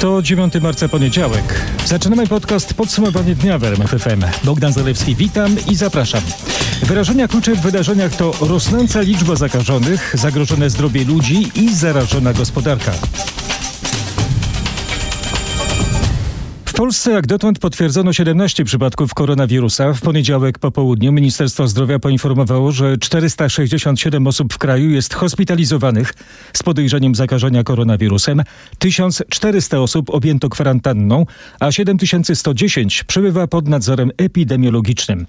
To 9 marca poniedziałek. Zaczynamy podcast Podsumowanie dnia w RMFFM. Bogdan Zalewski, witam i zapraszam. Wyrażenia klucze w wydarzeniach to rosnąca liczba zakażonych, zagrożone zdrowie ludzi i zarażona gospodarka. Polsce jak dotąd potwierdzono 17 przypadków koronawirusa. W poniedziałek po południu Ministerstwo Zdrowia poinformowało, że 467 osób w kraju jest hospitalizowanych z podejrzeniem zakażenia koronawirusem. 1400 osób objęto kwarantanną, a 7110 przebywa pod nadzorem epidemiologicznym.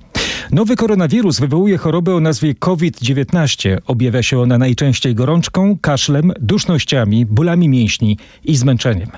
Nowy koronawirus wywołuje chorobę o nazwie COVID-19. Objawia się ona najczęściej gorączką, kaszlem, dusznościami, bólami mięśni i zmęczeniem.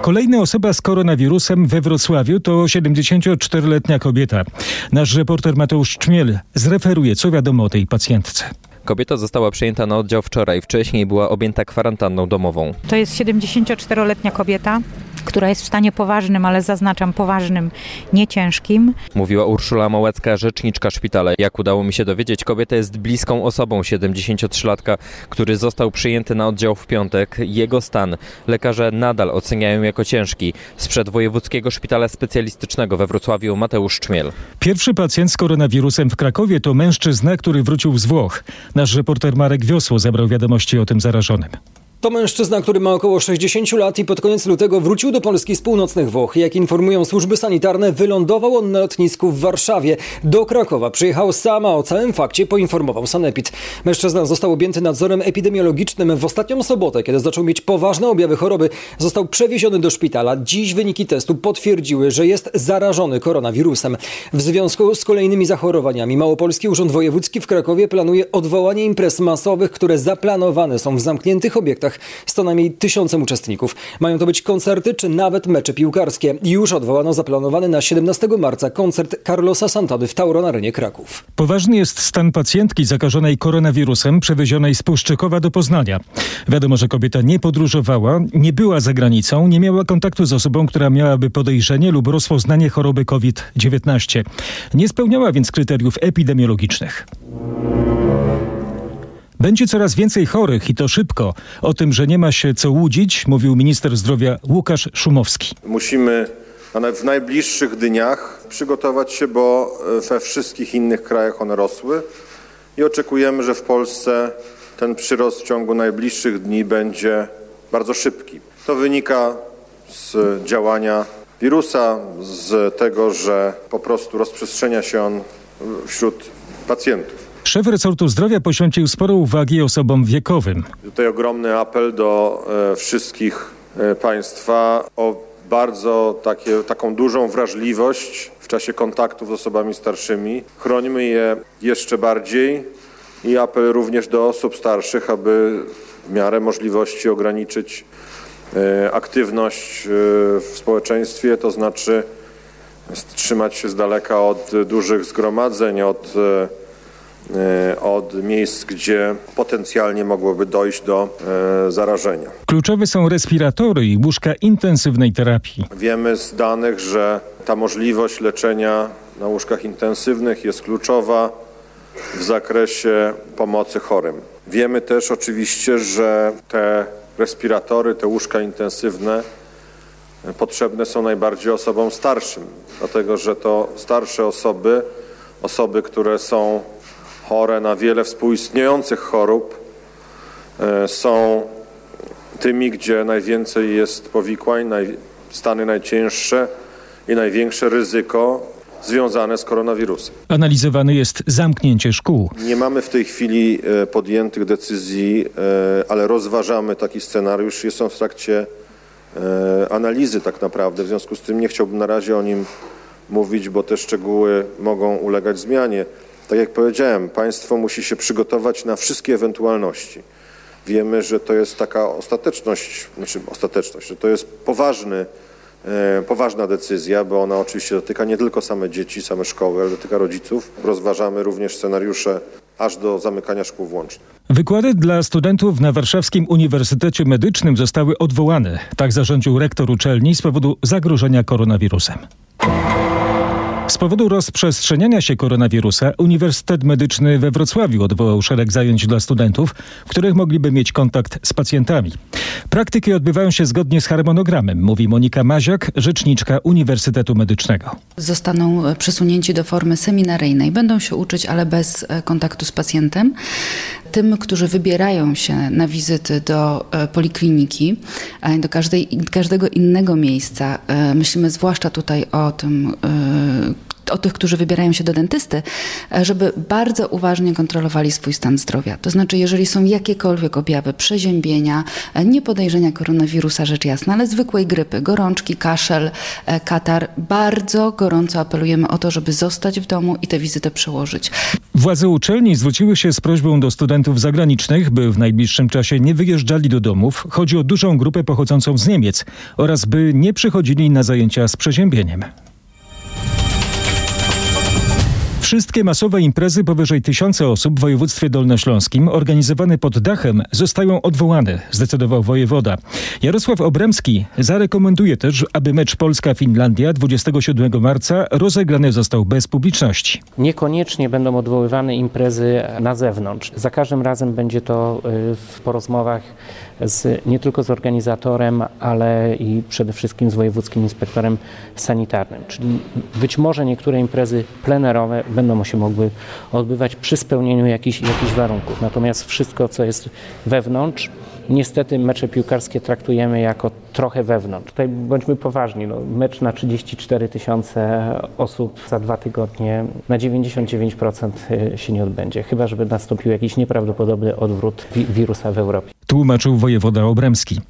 Kolejna osoba z koronawirusem we Wrocławiu to 74-letnia kobieta. Nasz reporter Mateusz Czmiel zreferuje, co wiadomo o tej pacjentce. Kobieta została przyjęta na oddział wczoraj, wcześniej była objęta kwarantanną domową. To jest 74-letnia kobieta, która jest w stanie poważnym, ale zaznaczam poważnym, nie ciężkim. Mówiła Urszula Małecka, rzeczniczka szpitala. Jak udało mi się dowiedzieć, kobieta jest bliską osobą 73-latka, który został przyjęty na oddział w piątek. Jego stan lekarze nadal oceniają jako ciężki. Sprzed Wojewódzkiego Szpitala Specjalistycznego we Wrocławiu Mateusz Czmiel. Pierwszy pacjent z koronawirusem w Krakowie to mężczyzna, który wrócił z Włoch. Nasz reporter Marek Wiosło zebrał wiadomości o tym zarażonym. To mężczyzna, który ma około 60 lat i pod koniec lutego wrócił do Polski z północnych Włoch. Jak informują służby sanitarne, wylądował on na lotnisku w Warszawie. Do Krakowa przyjechał sam, a o całym fakcie poinformował Sanepid. Mężczyzna został objęty nadzorem epidemiologicznym w ostatnią sobotę, kiedy zaczął mieć poważne objawy choroby. Został przewieziony do szpitala. Dziś wyniki testu potwierdziły, że jest zarażony koronawirusem. W związku z kolejnymi zachorowaniami Małopolski Urząd Wojewódzki w Krakowie planuje odwołanie imprez masowych, które zaplanowane są w zamkniętych obiektach z co najmniej tysiącem uczestników. Mają to być koncerty czy nawet mecze piłkarskie. Już odwołano zaplanowany na 17 marca koncert Carlosa Santady w Tauron Arenie Kraków. Poważny jest stan pacjentki zakażonej koronawirusem przewiezionej z Puszczykowa do Poznania. Wiadomo, że kobieta nie podróżowała, nie była za granicą, nie miała kontaktu z osobą, która miałaby podejrzenie lub rozpoznanie choroby COVID-19. Nie spełniała więc kryteriów epidemiologicznych. Będzie coraz więcej chorych i to szybko. O tym, że nie ma się co łudzić, mówił minister zdrowia Łukasz Szumowski. Musimy w najbliższych dniach przygotować się, bo we wszystkich innych krajach one rosły i oczekujemy, że w Polsce ten przyrost w ciągu najbliższych dni będzie bardzo szybki. To wynika z działania wirusa, z tego, że po prostu rozprzestrzenia się on wśród pacjentów. Szef resortu zdrowia poświęcił sporo uwagi osobom wiekowym. Tutaj ogromny apel do e, wszystkich e, Państwa o bardzo takie, taką dużą wrażliwość w czasie kontaktów z osobami starszymi. Chronimy je jeszcze bardziej i apel również do osób starszych, aby w miarę możliwości ograniczyć e, aktywność w społeczeństwie, to znaczy trzymać się z daleka od dużych zgromadzeń, od od miejsc, gdzie potencjalnie mogłoby dojść do e, zarażenia. Kluczowe są respiratory i łóżka intensywnej terapii. Wiemy z danych, że ta możliwość leczenia na łóżkach intensywnych jest kluczowa w zakresie pomocy chorym. Wiemy też oczywiście, że te respiratory, te łóżka intensywne potrzebne są najbardziej osobom starszym, dlatego że to starsze osoby, osoby, które są chore na wiele współistniejących chorób e, są tymi, gdzie najwięcej jest powikłań, stany najcięższe i największe ryzyko związane z koronawirusem. Analizowane jest zamknięcie szkół. Nie mamy w tej chwili e, podjętych decyzji, e, ale rozważamy taki scenariusz. Jest on w trakcie analizy tak naprawdę. W związku z tym nie chciałbym na razie o nim mówić, bo te szczegóły mogą ulegać zmianie. Tak jak powiedziałem, państwo musi się przygotować na wszystkie ewentualności. Wiemy, że to jest taka ostateczność, znaczy ostateczność, że to jest poważny, e, poważna decyzja, bo ona oczywiście dotyka nie tylko same dzieci, same szkoły, ale dotyka rodziców. Rozważamy również scenariusze aż do zamykania szkół włącznie. Wykłady dla studentów na Warszawskim Uniwersytecie Medycznym zostały odwołane. Tak zarządził rektor uczelni z powodu zagrożenia koronawirusem. Z powodu rozprzestrzeniania się koronawirusa Uniwersytet Medyczny we Wrocławiu odwołał szereg zajęć dla studentów, w których mogliby mieć kontakt z pacjentami. Praktyki odbywają się zgodnie z harmonogramem, mówi Monika Maziak, rzeczniczka Uniwersytetu Medycznego. Zostaną e, przesunięci do formy seminaryjnej. Będą się uczyć, ale bez e, kontaktu z pacjentem. Tym, którzy wybierają się na wizyty do e, polikliniki, do każdej, każdego innego miejsca, myślimy zwłaszcza tutaj o tym, o tych, którzy wybierają się do dentysty, e, żeby bardzo uważnie kontrolowali swój stan zdrowia. To znaczy, jeżeli są jakiekolwiek objawy przeziębienia, e, nie podejrzenia koronawirusa, rzecz jasna, ale zwykłej grypy, gorączki, kaszel, e, katar, bardzo gorąco apelujemy o to, żeby zostać w domu i tę wizytę przełożyć. Władze uczelni zwróciły się z prośbą do studentów zagranicznych, by w najbliższym czasie nie wyjeżdżali do domów. Chodzi o dużą grupę pochodzącą z Niemiec oraz by nie przychodzili na zajęcia z przeziębieniem. Wszystkie masowe imprezy powyżej tysiąca osób w województwie dolnośląskim organizowane pod dachem zostają odwołane, zdecydował wojewoda. Jarosław Obremski zarekomenduje też, aby mecz Polska-Finlandia 27 marca rozegrany został bez publiczności. Niekoniecznie będą odwoływane imprezy na zewnątrz. Za każdym razem będzie to y, w porozmowach z, nie tylko z organizatorem, ale i przede wszystkim z wojewódzkim inspektorem sanitarnym. Czyli być może niektóre imprezy plenerowe będą się mogły odbywać przy spełnieniu jakichś, jakichś warunków. Natomiast wszystko, co jest wewnątrz, niestety mecze piłkarskie traktujemy jako trochę wewnątrz. Tutaj bądźmy poważni, no, mecz na 34 tysiące osób za dwa tygodnie na 99% y, się nie odbędzie, chyba żeby nastąpił jakiś nieprawdopodobny odwrót wi wirusa w Europie. Tłumaczył wojewoda Obremski.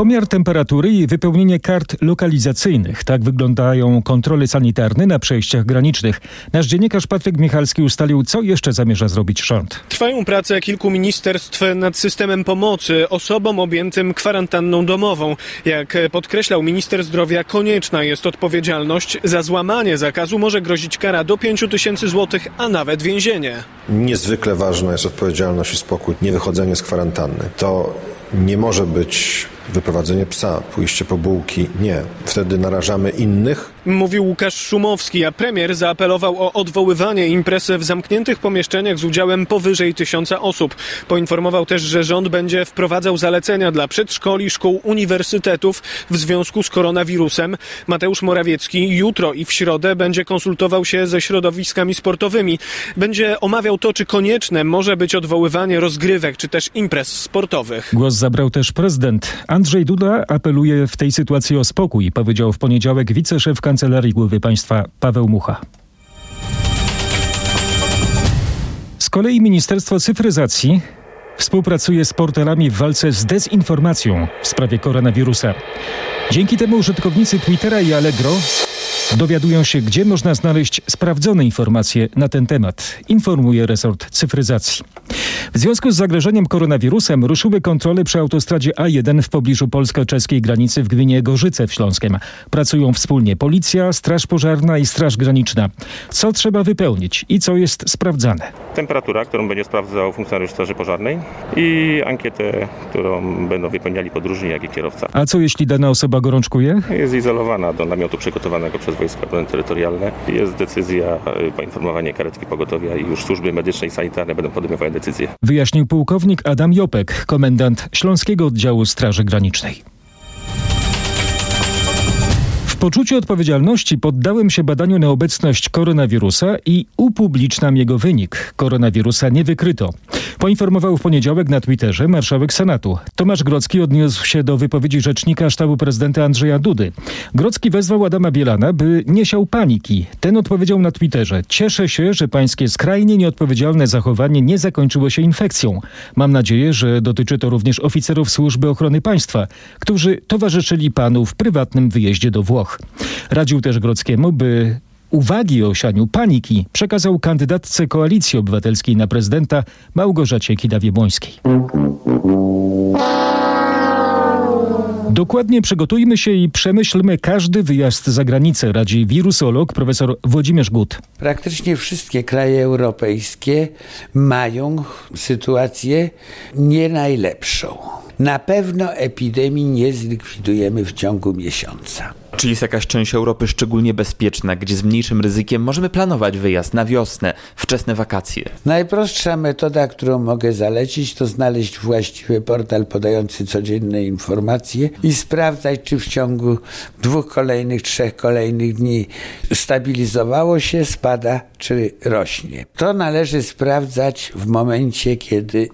Pomiar temperatury i wypełnienie kart lokalizacyjnych. Tak wyglądają kontrole sanitarne na przejściach granicznych. Nasz dziennikarz Patryk Michalski ustalił, co jeszcze zamierza zrobić rząd. Trwają prace kilku ministerstw nad systemem pomocy osobom objętym kwarantanną domową. Jak podkreślał minister zdrowia, konieczna jest odpowiedzialność. Za złamanie zakazu może grozić kara do 5 tysięcy złotych, a nawet więzienie. Niezwykle ważna jest odpowiedzialność i spokój, nie wychodzenie z kwarantanny. To nie może być wyprowadzenie psa, pójście po bułki. Nie. Wtedy narażamy innych. Mówił Łukasz Szumowski, a premier zaapelował o odwoływanie imprez w zamkniętych pomieszczeniach z udziałem powyżej tysiąca osób. Poinformował też, że rząd będzie wprowadzał zalecenia dla przedszkoli, szkół, uniwersytetów w związku z koronawirusem. Mateusz Morawiecki jutro i w środę będzie konsultował się ze środowiskami sportowymi. Będzie omawiał to, czy konieczne może być odwoływanie rozgrywek, czy też imprez sportowych. Głos zabrał też prezydent Andrzej Duda apeluje w tej sytuacji o spokój, powiedział w poniedziałek wiceszef Kancelarii Głowy Państwa Paweł Mucha. Z kolei Ministerstwo Cyfryzacji współpracuje z portalami w walce z dezinformacją w sprawie koronawirusa. Dzięki temu użytkownicy Twittera i Allegro dowiadują się, gdzie można znaleźć sprawdzone informacje na ten temat, informuje resort cyfryzacji. W związku z zagrożeniem koronawirusem ruszyły kontrole przy autostradzie A1 w pobliżu polsko-czeskiej granicy w gminie Gorzyce w Śląskiem. Pracują wspólnie policja, straż pożarna i straż graniczna. Co trzeba wypełnić i co jest sprawdzane? Temperatura, którą będzie sprawdzał funkcjonariusz straży pożarnej i ankietę, którą będą wypełniali podróżni, jak i kierowca. A co jeśli dana osoba gorączkuje? Jest izolowana do namiotu przygotowanego przez Wojska Obrony Terytorialne. Jest decyzja, y, poinformowanie karetki pogotowia i już służby medyczne i sanitarne będą podejmowały decyzje. Wyjaśnił pułkownik Adam Jopek, komendant Śląskiego Oddziału Straży Granicznej poczuciu odpowiedzialności poddałem się badaniu na obecność koronawirusa i upubliczniam jego wynik. Koronawirusa nie wykryto. Poinformował w poniedziałek na Twitterze marszałek Senatu. Tomasz Grocki odniósł się do wypowiedzi rzecznika sztabu prezydenta Andrzeja Dudy. Grocki wezwał Adama Bielana, by nie siał paniki. Ten odpowiedział na Twitterze: Cieszę się, że pańskie skrajnie nieodpowiedzialne zachowanie nie zakończyło się infekcją. Mam nadzieję, że dotyczy to również oficerów służby ochrony państwa, którzy towarzyszyli panu w prywatnym wyjeździe do Włoch. Radził też Grockiemu, by uwagi o sianiu paniki przekazał kandydatce Koalicji Obywatelskiej na prezydenta Małgorzacie Kidawie-Błońskiej. Dokładnie przygotujmy się i przemyślmy każdy wyjazd za granicę, radzi wirusolog profesor Włodzimierz Gut. Praktycznie wszystkie kraje europejskie mają sytuację nie najlepszą. Na pewno epidemii nie zlikwidujemy w ciągu miesiąca. Czy jest jakaś część Europy szczególnie bezpieczna, gdzie z mniejszym ryzykiem możemy planować wyjazd na wiosnę, wczesne wakacje? Najprostsza metoda, którą mogę zalecić, to znaleźć właściwy portal podający codzienne informacje i sprawdzać, czy w ciągu dwóch kolejnych, trzech kolejnych dni stabilizowało się, spada, czy rośnie. To należy sprawdzać w momencie, kiedy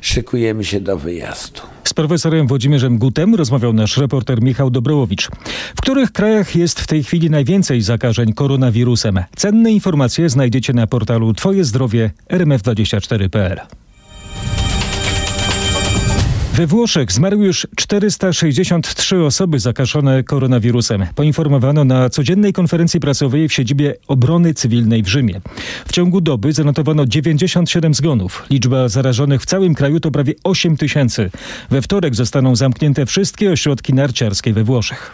szykujemy się do wyjazdu. Z profesorem Włodzimierzem Gutem rozmawiał nasz reporter Michał Dobrołowicz. W których krajach jest w tej chwili najwięcej zakażeń koronawirusem? Cenne informacje znajdziecie na portalu Twoje zdrowie rmf24.pl. We Włoszech zmarły już 463 osoby zakażone koronawirusem. Poinformowano na codziennej konferencji prasowej w siedzibie obrony cywilnej w Rzymie. W ciągu doby zanotowano 97 zgonów. Liczba zarażonych w całym kraju to prawie 8 tysięcy. We wtorek zostaną zamknięte wszystkie ośrodki narciarskie we Włoszech.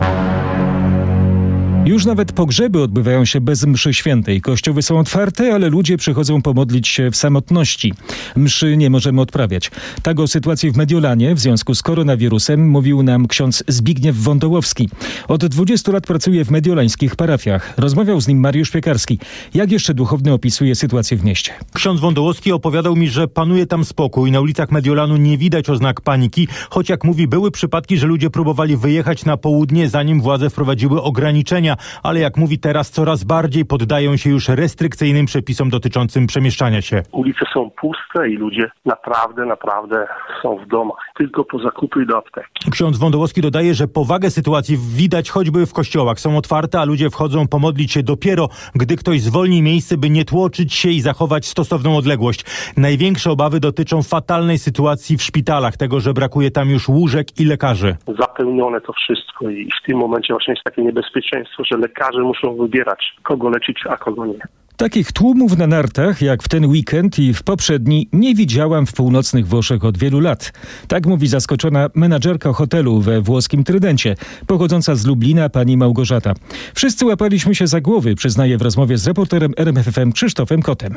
Już nawet pogrzeby odbywają się bez mszy świętej. Kościoły są otwarte, ale ludzie przychodzą pomodlić się w samotności. Mszy nie możemy odprawiać. Tak o sytuacji w Mediolanie w związku z koronawirusem mówił nam ksiądz Zbigniew Wądołowski. Od 20 lat pracuje w mediolańskich parafiach. Rozmawiał z nim Mariusz Piekarski. Jak jeszcze duchowny opisuje sytuację w mieście? Ksiądz Wądołowski opowiadał mi, że panuje tam spokój. Na ulicach Mediolanu nie widać oznak paniki, choć jak mówi, były przypadki, że ludzie próbowali wyjechać na południe, zanim władze wprowadziły ograniczenia ale jak mówi teraz coraz bardziej poddają się już restrykcyjnym przepisom dotyczącym przemieszczania się. Ulice są puste i ludzie naprawdę, naprawdę są w domach, tylko po zakupy do apteki. Ksiądz Wądołowski dodaje, że powagę sytuacji widać choćby w kościołach. Są otwarte, a ludzie wchodzą pomodlić się dopiero, gdy ktoś zwolni miejsce, by nie tłoczyć się i zachować stosowną odległość. Największe obawy dotyczą fatalnej sytuacji w szpitalach, tego, że brakuje tam już łóżek i lekarzy. Zapełnione to wszystko i w tym momencie właśnie jest takie niebezpieczeństwo, że lekarze muszą wybierać, kogo leczyć, a kogo nie. Takich tłumów na nartach jak w ten weekend i w poprzedni nie widziałam w północnych Włoszech od wielu lat. Tak mówi zaskoczona menadżerka hotelu we włoskim Trydencie, pochodząca z Lublina pani Małgorzata. Wszyscy łapaliśmy się za głowy, przyznaje w rozmowie z reporterem RMFFM Krzysztofem Kotem.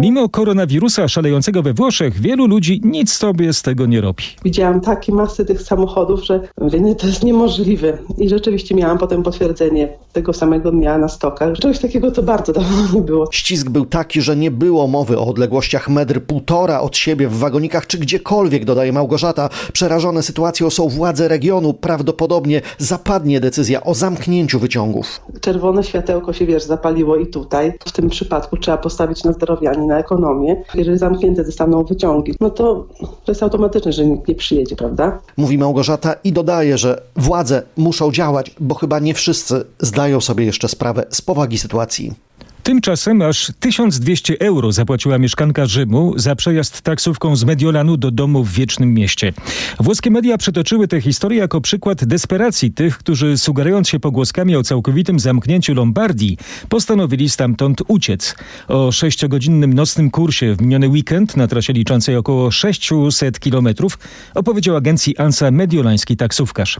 Mimo koronawirusa szalejącego we Włoszech, wielu ludzi nic sobie z tego nie robi. Widziałam takie masy tych samochodów, że mówię, nie, to jest niemożliwe. I rzeczywiście miałam potem potwierdzenie tego samego dnia na stokach. Czegoś takiego to bardzo dawno nie było. Ścisk był taki, że nie było mowy o odległościach metr półtora od siebie w wagonikach czy gdziekolwiek, dodaje Małgorzata. Przerażone sytuacją są władze regionu. Prawdopodobnie zapadnie decyzja o zamknięciu wyciągów. Czerwone światełko się, wiesz, zapaliło i tutaj. W tym przypadku trzeba postawić na zdrowie, a nie na ekonomię. Jeżeli zamknięte zostaną wyciągi, no to to jest automatyczne, że nikt nie przyjedzie, prawda? Mówi Małgorzata i dodaje, że władze muszą działać, bo chyba nie wszyscy zdają sobie jeszcze sprawę z powagi sytuacji. Tymczasem aż 1200 euro zapłaciła mieszkanka Rzymu za przejazd taksówką z Mediolanu do domu w Wiecznym Mieście. Włoskie media przytoczyły tę historię jako przykład desperacji tych, którzy sugerując się pogłoskami o całkowitym zamknięciu Lombardii, postanowili stamtąd uciec. O sześciogodzinnym nocnym kursie w miniony weekend na trasie liczącej około 600 kilometrów opowiedział agencji ANSA mediolański taksówkarz.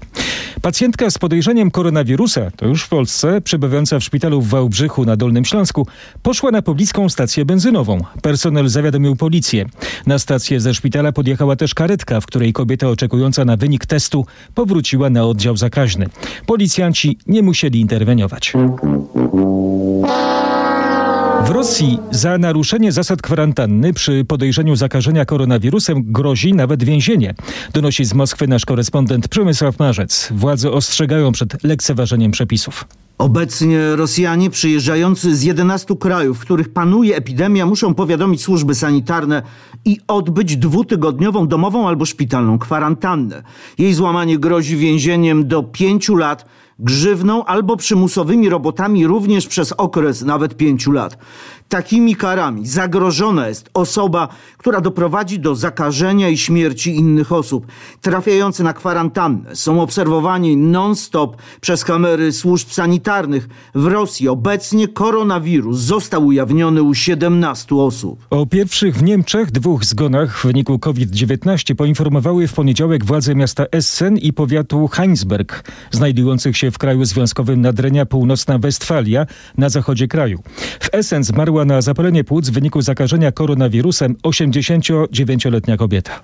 Pacjentka z podejrzeniem koronawirusa, to już w Polsce, przebywająca w szpitalu w Wałbrzychu na Dolnym Śląsku, poszła na pobliską stację benzynową. Personel zawiadomił policję. Na stację ze szpitala podjechała też karetka, w której kobieta oczekująca na wynik testu powróciła na oddział zakaźny. Policjanci nie musieli interweniować. W Rosji za naruszenie zasad kwarantanny przy podejrzeniu zakażenia koronawirusem grozi nawet więzienie. Donosi z Moskwy nasz korespondent Przemysław Marzec. Władze ostrzegają przed lekceważeniem przepisów. Obecnie Rosjanie przyjeżdżający z 11 krajów, w których panuje epidemia, muszą powiadomić służby sanitarne i odbyć dwutygodniową domową albo szpitalną kwarantannę. Jej złamanie grozi więzieniem do pięciu lat, grzywną albo przymusowymi robotami również przez okres nawet pięciu lat. Takimi karami zagrożona jest osoba, która doprowadzi do zakażenia i śmierci innych osób. Trafiający na kwarantannę są obserwowani non-stop przez kamery służb sanitarnych. W Rosji obecnie koronawirus został ujawniony u 17 osób. O pierwszych w Niemczech dwóch zgonach w wyniku COVID-19 poinformowały w poniedziałek władze miasta Essen i powiatu Heinsberg, znajdujących się w kraju związkowym Nadrenia Północna Westfalia na zachodzie kraju. W Essen zmarła na zapalenie płuc w wyniku zakażenia koronawirusem 89-letnia kobieta.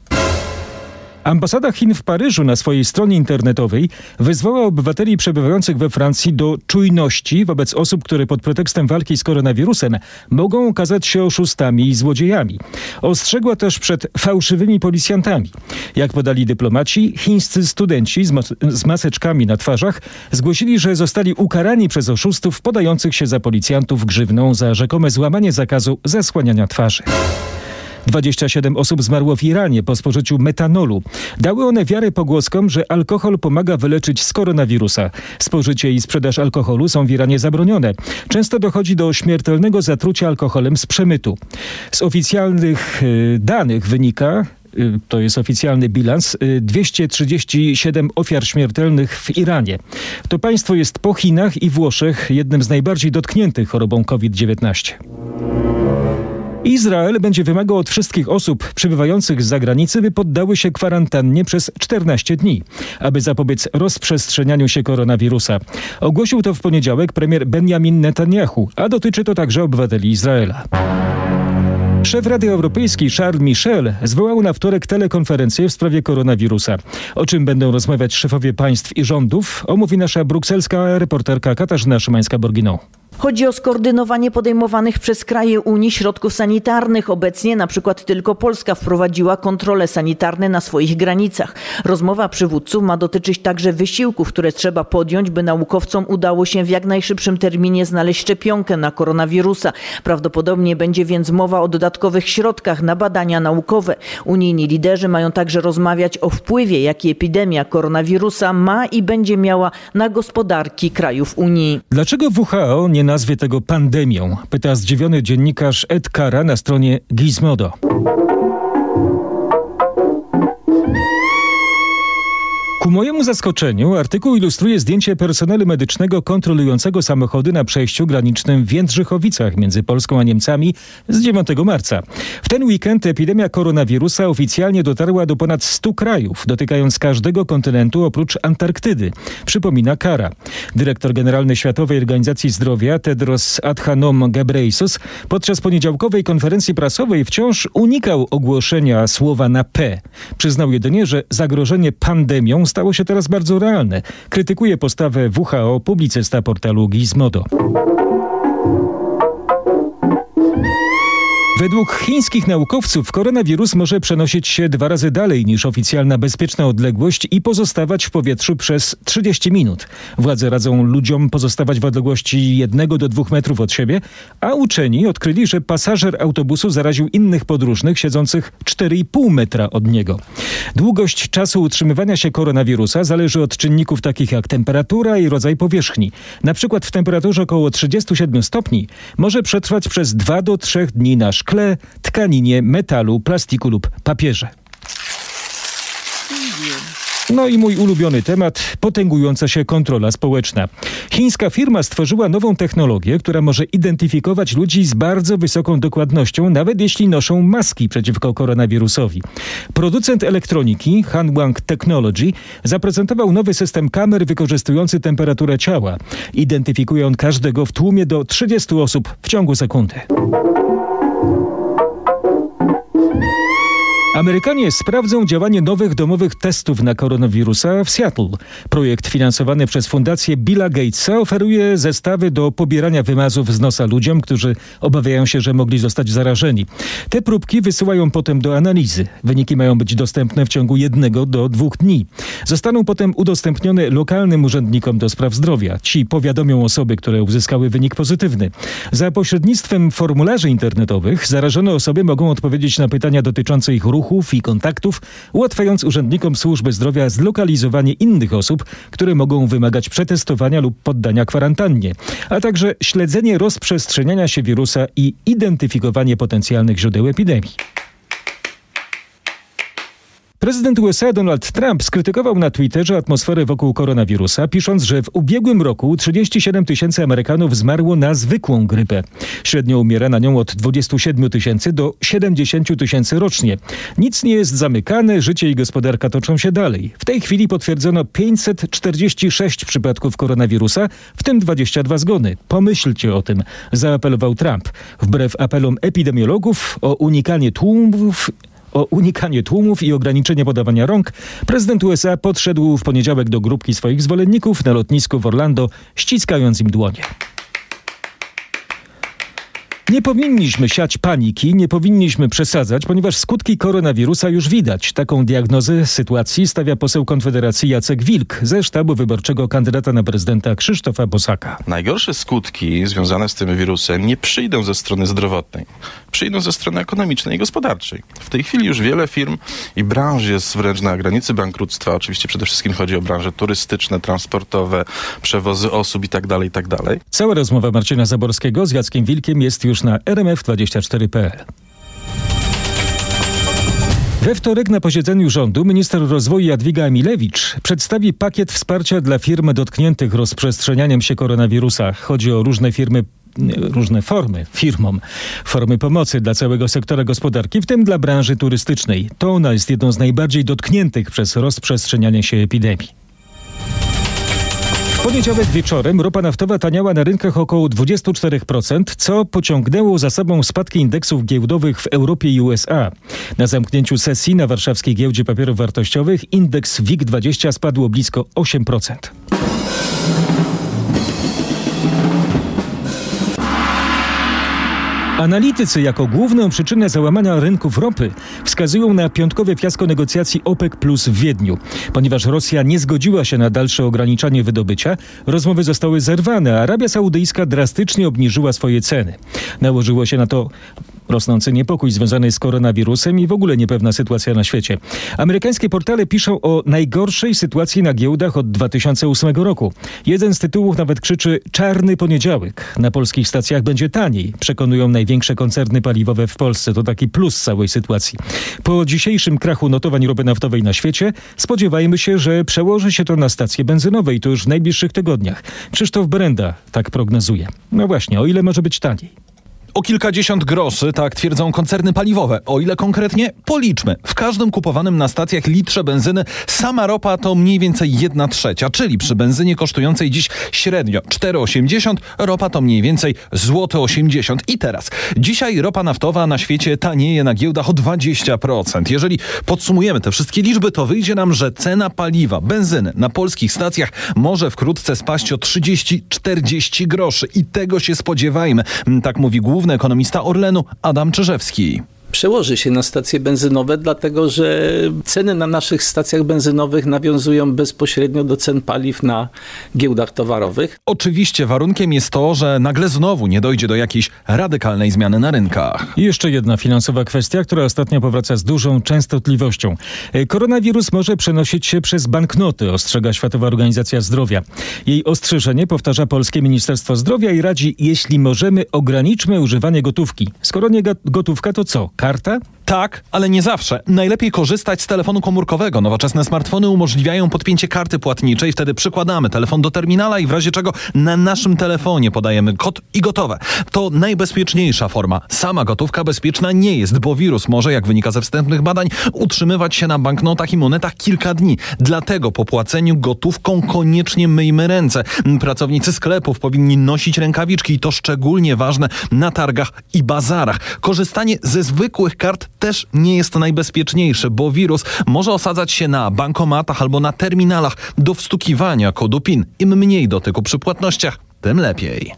Ambasada Chin w Paryżu na swojej stronie internetowej wezwała obywateli przebywających we Francji do czujności wobec osób, które pod pretekstem walki z koronawirusem mogą okazać się oszustami i złodziejami. Ostrzegła też przed fałszywymi policjantami. Jak podali dyplomaci, chińscy studenci z, mas z maseczkami na twarzach zgłosili, że zostali ukarani przez oszustów podających się za policjantów grzywną za rzekome złamanie zakazu zasłaniania twarzy. 27 osób zmarło w Iranie po spożyciu metanolu. Dały one wiarę pogłoskom, że alkohol pomaga wyleczyć z koronawirusa. Spożycie i sprzedaż alkoholu są w Iranie zabronione. Często dochodzi do śmiertelnego zatrucia alkoholem z przemytu. Z oficjalnych y, danych wynika, y, to jest oficjalny bilans, 237 ofiar śmiertelnych w Iranie. To państwo jest po Chinach i Włoszech jednym z najbardziej dotkniętych chorobą COVID-19. Izrael będzie wymagał od wszystkich osób przybywających z zagranicy, by poddały się kwarantannie przez 14 dni, aby zapobiec rozprzestrzenianiu się koronawirusa. Ogłosił to w poniedziałek premier Benjamin Netanyahu, a dotyczy to także obywateli Izraela. Szef Rady Europejskiej Charles Michel zwołał na wtorek telekonferencję w sprawie koronawirusa. O czym będą rozmawiać szefowie państw i rządów, omówi nasza brukselska reporterka Katarzyna Szymańska-Borginą. Chodzi o skoordynowanie podejmowanych przez kraje Unii środków sanitarnych. Obecnie na przykład tylko Polska wprowadziła kontrole sanitarne na swoich granicach. Rozmowa przywódców ma dotyczyć także wysiłków, które trzeba podjąć, by naukowcom udało się w jak najszybszym terminie znaleźć szczepionkę na koronawirusa. Prawdopodobnie będzie więc mowa o dodatkowych środkach na badania naukowe. Unijni liderzy mają także rozmawiać o wpływie, jaki epidemia koronawirusa ma i będzie miała na gospodarki krajów Unii. Dlaczego WHO nazwie tego pandemią? Pyta zdziwiony dziennikarz Ed Kara na stronie Gizmodo. Ku mojemu zaskoczeniu artykuł ilustruje zdjęcie personelu medycznego kontrolującego samochody na przejściu granicznym w Jędrzychowicach między Polską a Niemcami z 9 marca. W ten weekend epidemia koronawirusa oficjalnie dotarła do ponad 100 krajów, dotykając każdego kontynentu oprócz Antarktydy. Przypomina Kara. Dyrektor generalny Światowej Organizacji Zdrowia Tedros Adhanom Ghebreyesus podczas poniedziałkowej konferencji prasowej wciąż unikał ogłoszenia słowa na P. Przyznał jedynie, że zagrożenie pandemią stało się teraz bardzo realne. Krytykuje postawę WHO publicysta portalu Gizmodo. Według chińskich naukowców koronawirus może przenosić się dwa razy dalej niż oficjalna bezpieczna odległość i pozostawać w powietrzu przez 30 minut. Władze radzą ludziom pozostawać w odległości 1 do 2 metrów od siebie, a uczeni odkryli, że pasażer autobusu zaraził innych podróżnych siedzących 4,5 metra od niego. Długość czasu utrzymywania się koronawirusa zależy od czynników takich jak temperatura i rodzaj powierzchni. Na przykład w temperaturze około 37 stopni może przetrwać przez 2 do 3 dni na szkle, tkaninie, metalu, plastiku lub papierze. No i mój ulubiony temat, potęgująca się kontrola społeczna. Chińska firma stworzyła nową technologię, która może identyfikować ludzi z bardzo wysoką dokładnością, nawet jeśli noszą maski przeciwko koronawirusowi. Producent elektroniki Hanwang Technology zaprezentował nowy system kamer wykorzystujący temperaturę ciała. Identyfikuje on każdego w tłumie do 30 osób w ciągu sekundy. Amerykanie sprawdzą działanie nowych domowych testów na koronawirusa w Seattle. Projekt finansowany przez fundację Billa Gatesa oferuje zestawy do pobierania wymazów z nosa ludziom, którzy obawiają się, że mogli zostać zarażeni. Te próbki wysyłają potem do analizy. Wyniki mają być dostępne w ciągu jednego do dwóch dni. Zostaną potem udostępnione lokalnym urzędnikom do spraw zdrowia. Ci powiadomią osoby, które uzyskały wynik pozytywny. Za pośrednictwem formularzy internetowych zarażone osoby mogą odpowiedzieć na pytania dotyczące ich ruchu ruchów i kontaktów, ułatwiając urzędnikom służby zdrowia zlokalizowanie innych osób, które mogą wymagać przetestowania lub poddania kwarantannie, a także śledzenie rozprzestrzeniania się wirusa i identyfikowanie potencjalnych źródeł epidemii. Prezydent USA Donald Trump skrytykował na Twitterze atmosferę wokół koronawirusa, pisząc, że w ubiegłym roku 37 tysięcy Amerykanów zmarło na zwykłą grypę. Średnio umiera na nią od 27 tysięcy do 70 tysięcy rocznie. Nic nie jest zamykane, życie i gospodarka toczą się dalej. W tej chwili potwierdzono 546 przypadków koronawirusa, w tym 22 zgony. Pomyślcie o tym, zaapelował Trump. Wbrew apelom epidemiologów o unikanie tłumów o unikanie tłumów i ograniczenie podawania rąk, prezydent USA podszedł w poniedziałek do grupki swoich zwolenników na lotnisku w Orlando, ściskając im dłonie. Nie powinniśmy siać paniki, nie powinniśmy przesadzać, ponieważ skutki koronawirusa już widać. Taką diagnozę sytuacji stawia poseł Konfederacji Jacek Wilk ze sztabu wyborczego kandydata na prezydenta Krzysztofa Bosaka. Najgorsze skutki związane z tym wirusem nie przyjdą ze strony zdrowotnej, przyjdą ze strony ekonomicznej i gospodarczej. W tej chwili już wiele firm i branż jest wręcz na granicy bankructwa. Oczywiście przede wszystkim chodzi o branże turystyczne, transportowe, przewozy osób tak itd. itd. Cała rozmowa Marcina Zaborskiego z Jackiem Wilkiem jest już na rmf24.pl. We wtorek na posiedzeniu rządu minister rozwoju Jadwiga Emilewicz przedstawi pakiet wsparcia dla firm dotkniętych rozprzestrzenianiem się koronawirusa. Chodzi o różne firmy różne formy firmom, formy pomocy dla całego sektora gospodarki, w tym dla branży turystycznej. To ona jest jedną z najbardziej dotkniętych przez rozprzestrzenianie się epidemii. Poniedziałek wieczorem ropa naftowa taniała na rynkach około 24%, co pociągnęło za sobą spadki indeksów giełdowych w Europie i USA. Na zamknięciu sesji na warszawskiej giełdzie papierów wartościowych indeks WIG20 spadł o blisko 8%. Analitycy jako główną przyczynę załamania rynków ropy wskazują na piątkowe fiasko negocjacji OPEC plus w Wiedniu. Ponieważ Rosja nie zgodziła się na dalsze ograniczanie wydobycia, rozmowy zostały zerwane, a Arabia Saudyjska drastycznie obniżyła swoje ceny. Nałożyło się na to rosnący niepokój związany z koronawirusem i w ogóle niepewna sytuacja na świecie. Amerykańskie portale piszą o najgorszej sytuacji na giełdach od 2008 roku. Jeden z tytułów nawet krzyczy czarny poniedziałek. Na polskich stacjach będzie taniej, przekonują największe koncerny paliwowe w Polsce. To taki plus całej sytuacji. Po dzisiejszym krachu notowań ropy naftowej na świecie spodziewajmy się, że przełoży się to na stacje benzynowe i to już w najbliższych tygodniach. Krzysztof Brenda tak prognozuje. No właśnie, o ile może być taniej? O kilkadziesiąt groszy, tak twierdzą koncerny paliwowe. O ile konkretnie? Policzmy. W każdym kupowanym na stacjach litrze benzyny sama ropa to mniej więcej jedna trzecia, czyli przy benzynie kosztującej dziś średnio 4,80, ropa to mniej więcej złote 80. I teraz, dzisiaj ropa naftowa na świecie tanieje na giełdach o 20%. Jeżeli podsumujemy te wszystkie liczby, to wyjdzie nam, że cena paliwa, benzyny na polskich stacjach może wkrótce spaść o 30-40 groszy. I tego się spodziewajmy. Tak mówi główny główny ekonomista Orlenu Adam Czyżewski przełoży się na stacje benzynowe, dlatego że ceny na naszych stacjach benzynowych nawiązują bezpośrednio do cen paliw na giełdach towarowych. Oczywiście warunkiem jest to, że nagle znowu nie dojdzie do jakiejś radykalnej zmiany na rynkach. I jeszcze jedna finansowa kwestia, która ostatnio powraca z dużą częstotliwością. Koronawirus może przenosić się przez banknoty, ostrzega Światowa Organizacja Zdrowia. Jej ostrzeżenie powtarza Polskie Ministerstwo Zdrowia i radzi, jeśli możemy, ograniczmy używanie gotówki. Skoro nie gotówka, to co? Karta? Tak, ale nie zawsze. Najlepiej korzystać z telefonu komórkowego. Nowoczesne smartfony umożliwiają podpięcie karty płatniczej, wtedy przykładamy telefon do terminala i w razie czego na naszym telefonie podajemy kod i gotowe. To najbezpieczniejsza forma. Sama gotówka bezpieczna nie jest, bo wirus może, jak wynika ze wstępnych badań, utrzymywać się na banknotach i monetach kilka dni. Dlatego po płaceniu gotówką koniecznie myjmy ręce. Pracownicy sklepów powinni nosić rękawiczki i to szczególnie ważne na targach i bazarach. Korzystanie ze zwykłych kart też nie jest najbezpieczniejsze, bo wirus może osadzać się na bankomatach albo na terminalach do wstukiwania kodu PIN. Im mniej dotyku przy płatnościach, tym lepiej.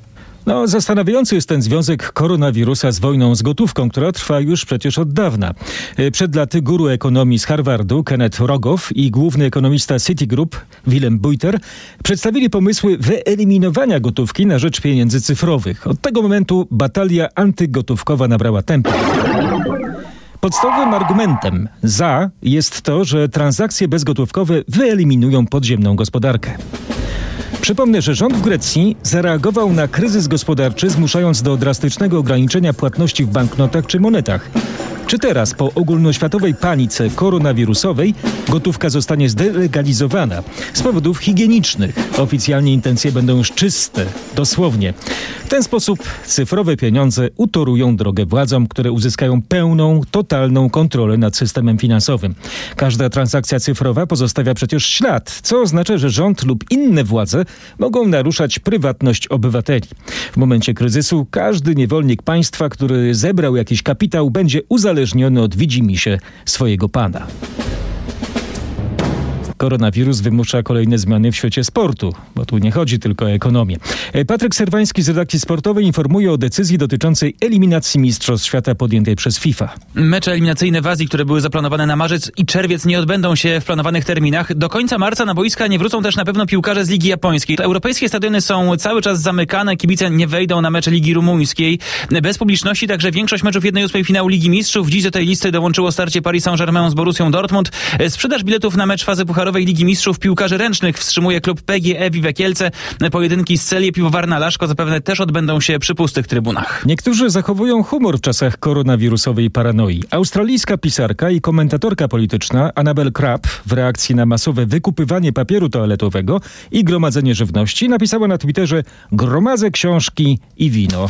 No, zastanawiający jest ten związek koronawirusa z wojną z gotówką, która trwa już przecież od dawna. E, przed laty guru ekonomii z Harvardu, Kenneth Rogow i główny ekonomista Citigroup, Willem Buiter, przedstawili pomysły wyeliminowania gotówki na rzecz pieniędzy cyfrowych. Od tego momentu batalia antygotówkowa nabrała tempa. Podstawowym argumentem za jest to, że transakcje bezgotówkowe wyeliminują podziemną gospodarkę. Przypomnę, że rząd w Grecji zareagował na kryzys gospodarczy, zmuszając do drastycznego ograniczenia płatności w banknotach czy monetach. Czy teraz, po ogólnoświatowej panice koronawirusowej, gotówka zostanie zdelegalizowana z powodów higienicznych? Oficjalnie intencje będą już czyste, dosłownie. W ten sposób cyfrowe pieniądze utorują drogę władzom, które uzyskają pełną, totalną kontrolę nad systemem finansowym. Każda transakcja cyfrowa pozostawia przecież ślad, co oznacza, że rząd lub inne władze mogą naruszać prywatność obywateli. W momencie kryzysu każdy niewolnik państwa, który zebrał jakiś kapitał, będzie uzależniony uzależniony od widzimisię swojego pana. Koronawirus wymusza kolejne zmiany w świecie sportu, bo tu nie chodzi tylko o ekonomię. E, Patryk Serwański z redakcji sportowej informuje o decyzji dotyczącej eliminacji Mistrzostw Świata podjętej przez FIFA. Mecze eliminacyjne w Azji, które były zaplanowane na marzec i czerwiec nie odbędą się w planowanych terminach. Do końca marca na boiska nie wrócą też na pewno piłkarze z Ligi Japońskiej. Europejskie stadiony są cały czas zamykane, kibice nie wejdą na mecze Ligi Rumuńskiej. Bez publiczności także większość meczów 1-8 finału Ligi Mistrzów. Dziś do tej listy dołączyło starcie Paris Saint-Germain z Borussią Dortmund. Sprzedaż biletów na mecz fazy pucharowej Ligi Mistrzów piłkarzy ręcznych wstrzymuje klub PGE Kielce. Pojedynki z Celię Piwowarna Laszko zapewne też odbędą się przy pustych trybunach. Niektórzy zachowują humor w czasach koronawirusowej paranoi. Australijska pisarka i komentatorka polityczna Annabel Crabb w reakcji na masowe wykupywanie papieru toaletowego i gromadzenie żywności napisała na Twitterze gromadzę książki i wino.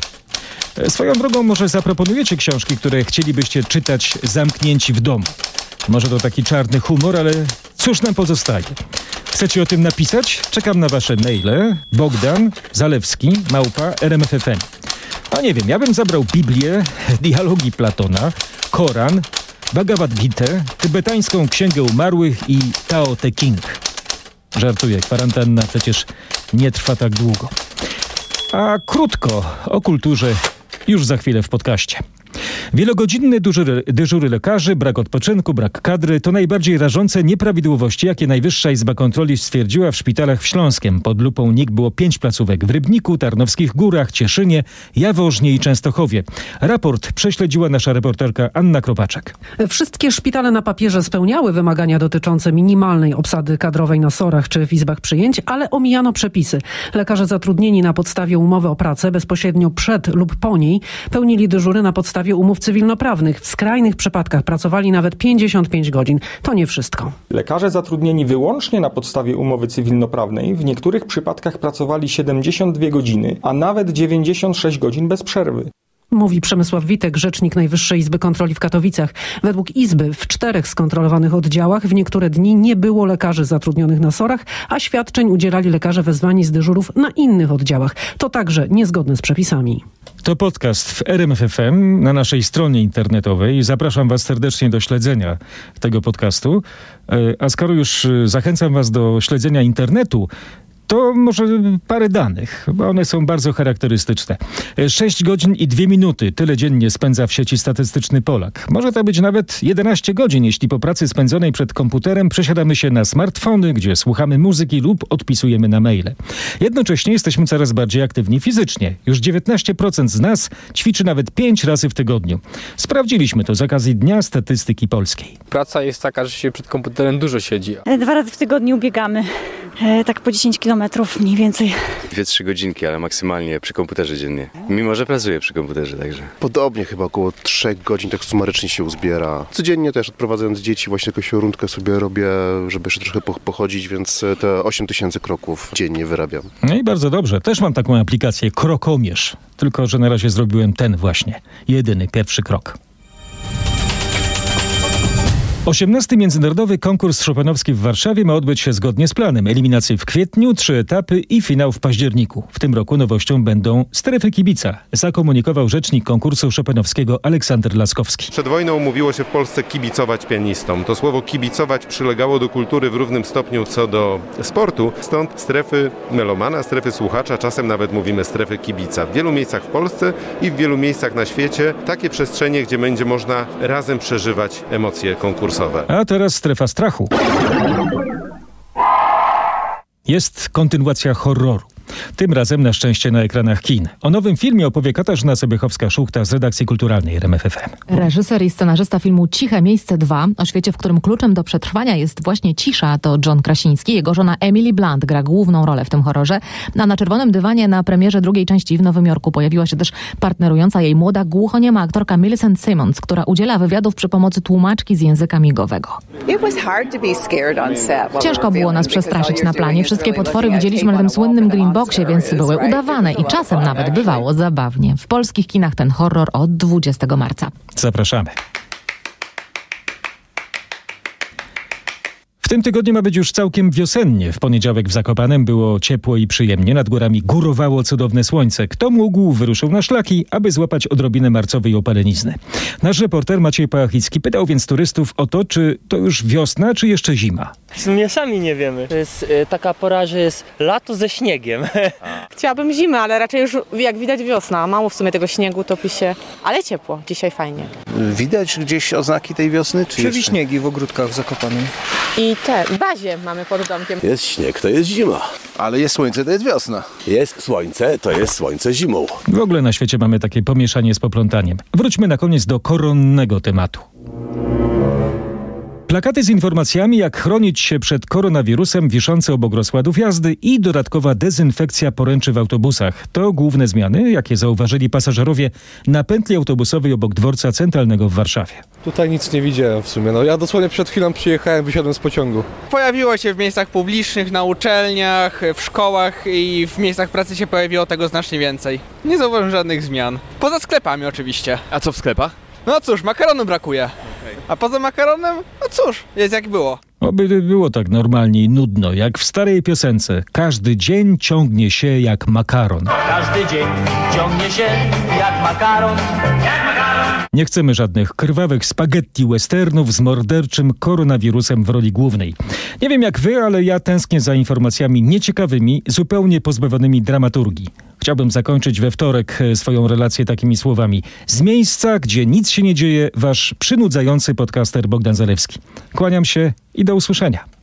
E, Swoją drogą może zaproponujecie książki, które chcielibyście czytać zamknięci w domu. Może to taki czarny humor, ale cóż nam pozostaje? Chcecie o tym napisać? Czekam na wasze maile. Bogdan Zalewski, małpa RMFFM. A nie wiem, ja bym zabrał Biblię, dialogi Platona, Koran, Bhagavad Gita, tybetańską księgę umarłych i Tao Te King. Żartuję, kwarantanna przecież nie trwa tak długo. A krótko o kulturze już za chwilę w podcaście. Wielogodzinne dyżury, dyżury lekarzy, brak odpoczynku, brak kadry to najbardziej rażące nieprawidłowości, jakie Najwyższa Izba Kontroli stwierdziła w szpitalach w Śląskiem. Pod lupą NIK było pięć placówek w Rybniku, Tarnowskich Górach, Cieszynie, Jaworznie i Częstochowie. Raport prześledziła nasza reporterka Anna Kropaczek. Wszystkie szpitale na papierze spełniały wymagania dotyczące minimalnej obsady kadrowej na sorach czy w izbach przyjęć, ale omijano przepisy. Lekarze zatrudnieni na podstawie umowy o pracę bezpośrednio przed lub po niej pełnili dyżury na podstawie umów cywilnoprawnych. W skrajnych przypadkach pracowali nawet 55 godzin. To nie wszystko. Lekarze zatrudnieni wyłącznie na podstawie umowy cywilnoprawnej w niektórych przypadkach pracowali 72 godziny, a nawet 96 godzin bez przerwy. Mówi Przemysław Witek, rzecznik Najwyższej Izby Kontroli w Katowicach. Według Izby w czterech skontrolowanych oddziałach w niektóre dni nie było lekarzy zatrudnionych na sorach, a świadczeń udzielali lekarze wezwani z dyżurów na innych oddziałach. To także niezgodne z przepisami. To podcast w RMFFM na naszej stronie internetowej. Zapraszam Was serdecznie do śledzenia tego podcastu. E, A skoro już e, zachęcam Was do śledzenia internetu, to może parę danych, bo one są bardzo charakterystyczne. 6 godzin i 2 minuty, tyle dziennie spędza w sieci statystyczny Polak. Może to być nawet 11 godzin, jeśli po pracy spędzonej przed komputerem przesiadamy się na smartfony, gdzie słuchamy muzyki lub odpisujemy na maile. Jednocześnie jesteśmy coraz bardziej aktywni fizycznie. Już 19% z nas ćwiczy nawet 5 razy w tygodniu. Sprawdziliśmy to z okazji Dnia Statystyki Polskiej. Praca jest taka, że się przed komputerem dużo siedzi. Dwa razy w tygodniu biegamy, e, tak po 10 kilometrów mniej więcej. Dwie, trzy godzinki, ale maksymalnie przy komputerze dziennie. Mimo, że pracuję przy komputerze także. Podobnie, chyba około 3 godzin tak sumarycznie się uzbiera. Codziennie też odprowadzając dzieci właśnie jakąś rundkę sobie robię, żeby jeszcze trochę po- pochodzić, więc te 8 tysięcy kroków dziennie wyrabiam. No i bardzo dobrze. Też mam taką aplikację Krokomierz. Tylko, że na razie zrobiłem ten właśnie. Jedyny, pierwszy krok. 18. Międzynarodowy konkurs szopenowski w Warszawie ma odbyć się zgodnie z planem. Eliminacje w kwietniu, trzy etapy i finał w październiku. W tym roku nowością będą strefy kibica, zakomunikował rzecznik konkursu szopenowskiego Aleksander Laskowski. Przed wojną mówiło się w Polsce kibicować pianistom. To słowo kibicować przylegało do kultury w równym stopniu co do sportu. Stąd strefy melomana, strefy słuchacza, czasem nawet mówimy strefy kibica. W wielu miejscach w Polsce i w wielu miejscach na świecie takie przestrzenie, gdzie będzie można razem przeżywać emocje A teraz strefa strachu. Jest kontynuacja horroru. Tym razem na szczęście na ekranach kin. O nowym filmie opowie Katarzyna Sobiechowska-Szuchta z redakcji kulturalnej RMFFM. Reżyser i scenarzysta filmu Ciche Miejsce 2, o świecie, w którym kluczem do przetrwania jest właśnie cisza, to John Krasiński. Jego żona Emily Blunt gra główną rolę w tym horrorze. A na czerwonym dywanie na premierze drugiej części w Nowym Jorku pojawiła się też partnerująca jej młoda głuchoniema aktorka Millicent Simmons, która udziela wywiadów przy pomocy tłumaczki z języka migowego. Ciężko było nas przestraszyć na planie. Wszystkie potwory widzieliśmy na tym słynnym Green Boxie, więc były udawane i czasem nawet bywało zabawnie. W polskich kinach ten horror od 20 marca. Zapraszamy. W tym tygodniu ma być już całkiem wiosennie. W poniedziałek w Zakopanem było ciepło i przyjemnie. Nad górami górowało cudowne słońce. Kto mógł, wyruszył na szlaki, aby złapać odrobinę marcowej opalenizny. Nasz reporter Maciej Pałachicki pytał więc turystów o to, czy to już wiosna, czy jeszcze zima. W sumie sami nie wiemy. To jest y, taka pora, że jest lato ze śniegiem. Chciałabym zimę, ale raczej już jak widać wiosna. Mało w sumie tego śniegu topi się, ale ciepło. Dzisiaj fajnie. Widać gdzieś oznaki tej wiosny? Czy Przewiśniegi w ogródkach w Zakopanem. I te, w bazie mamy pod domkiem. Jest śnieg, to jest zima. Ale jest słońce, to jest wiosna. Jest słońce, to jest słońce zimą. W ogóle na świecie mamy takie pomieszanie z poplątaniem. Wróćmy na koniec do koronnego tematu. Plakaty z informacjami, jak chronić się przed koronawirusem, wiszące obok rozkładów jazdy i dodatkowa dezynfekcja poręczy w autobusach. To główne zmiany, jakie zauważyli pasażerowie na pętli autobusowej obok dworca centralnego w Warszawie. Tutaj nic nie widziałem w sumie. No, ja dosłownie przed chwilą przyjechałem, wysiadłem z pociągu. Pojawiło się w miejscach publicznych, na uczelniach, w szkołach i w miejscach pracy się pojawiło tego znacznie więcej. Nie zauważyłem żadnych zmian. Poza sklepami oczywiście. A co w sklepach? No cóż, makaronu brakuje. A poza makaronem, no cóż, jest jak było. Oby było tak normalnie i nudno, jak w starej piosence. Każdy dzień ciągnie się jak makaron. Każdy dzień ciągnie się jak makaron, jak makaron. Nie chcemy żadnych krwawych spaghetti westernów z morderczym koronawirusem w roli głównej. Nie wiem jak wy, ale ja tęsknię za informacjami nieciekawymi, zupełnie pozbawionymi dramaturgii. Chciałbym zakończyć we wtorek e, swoją relację takimi słowami. Z miejsca, gdzie nic się nie dzieje, wasz przynudzający podcaster Bogdan Zalewski. Kłaniam się i do usłyszenia.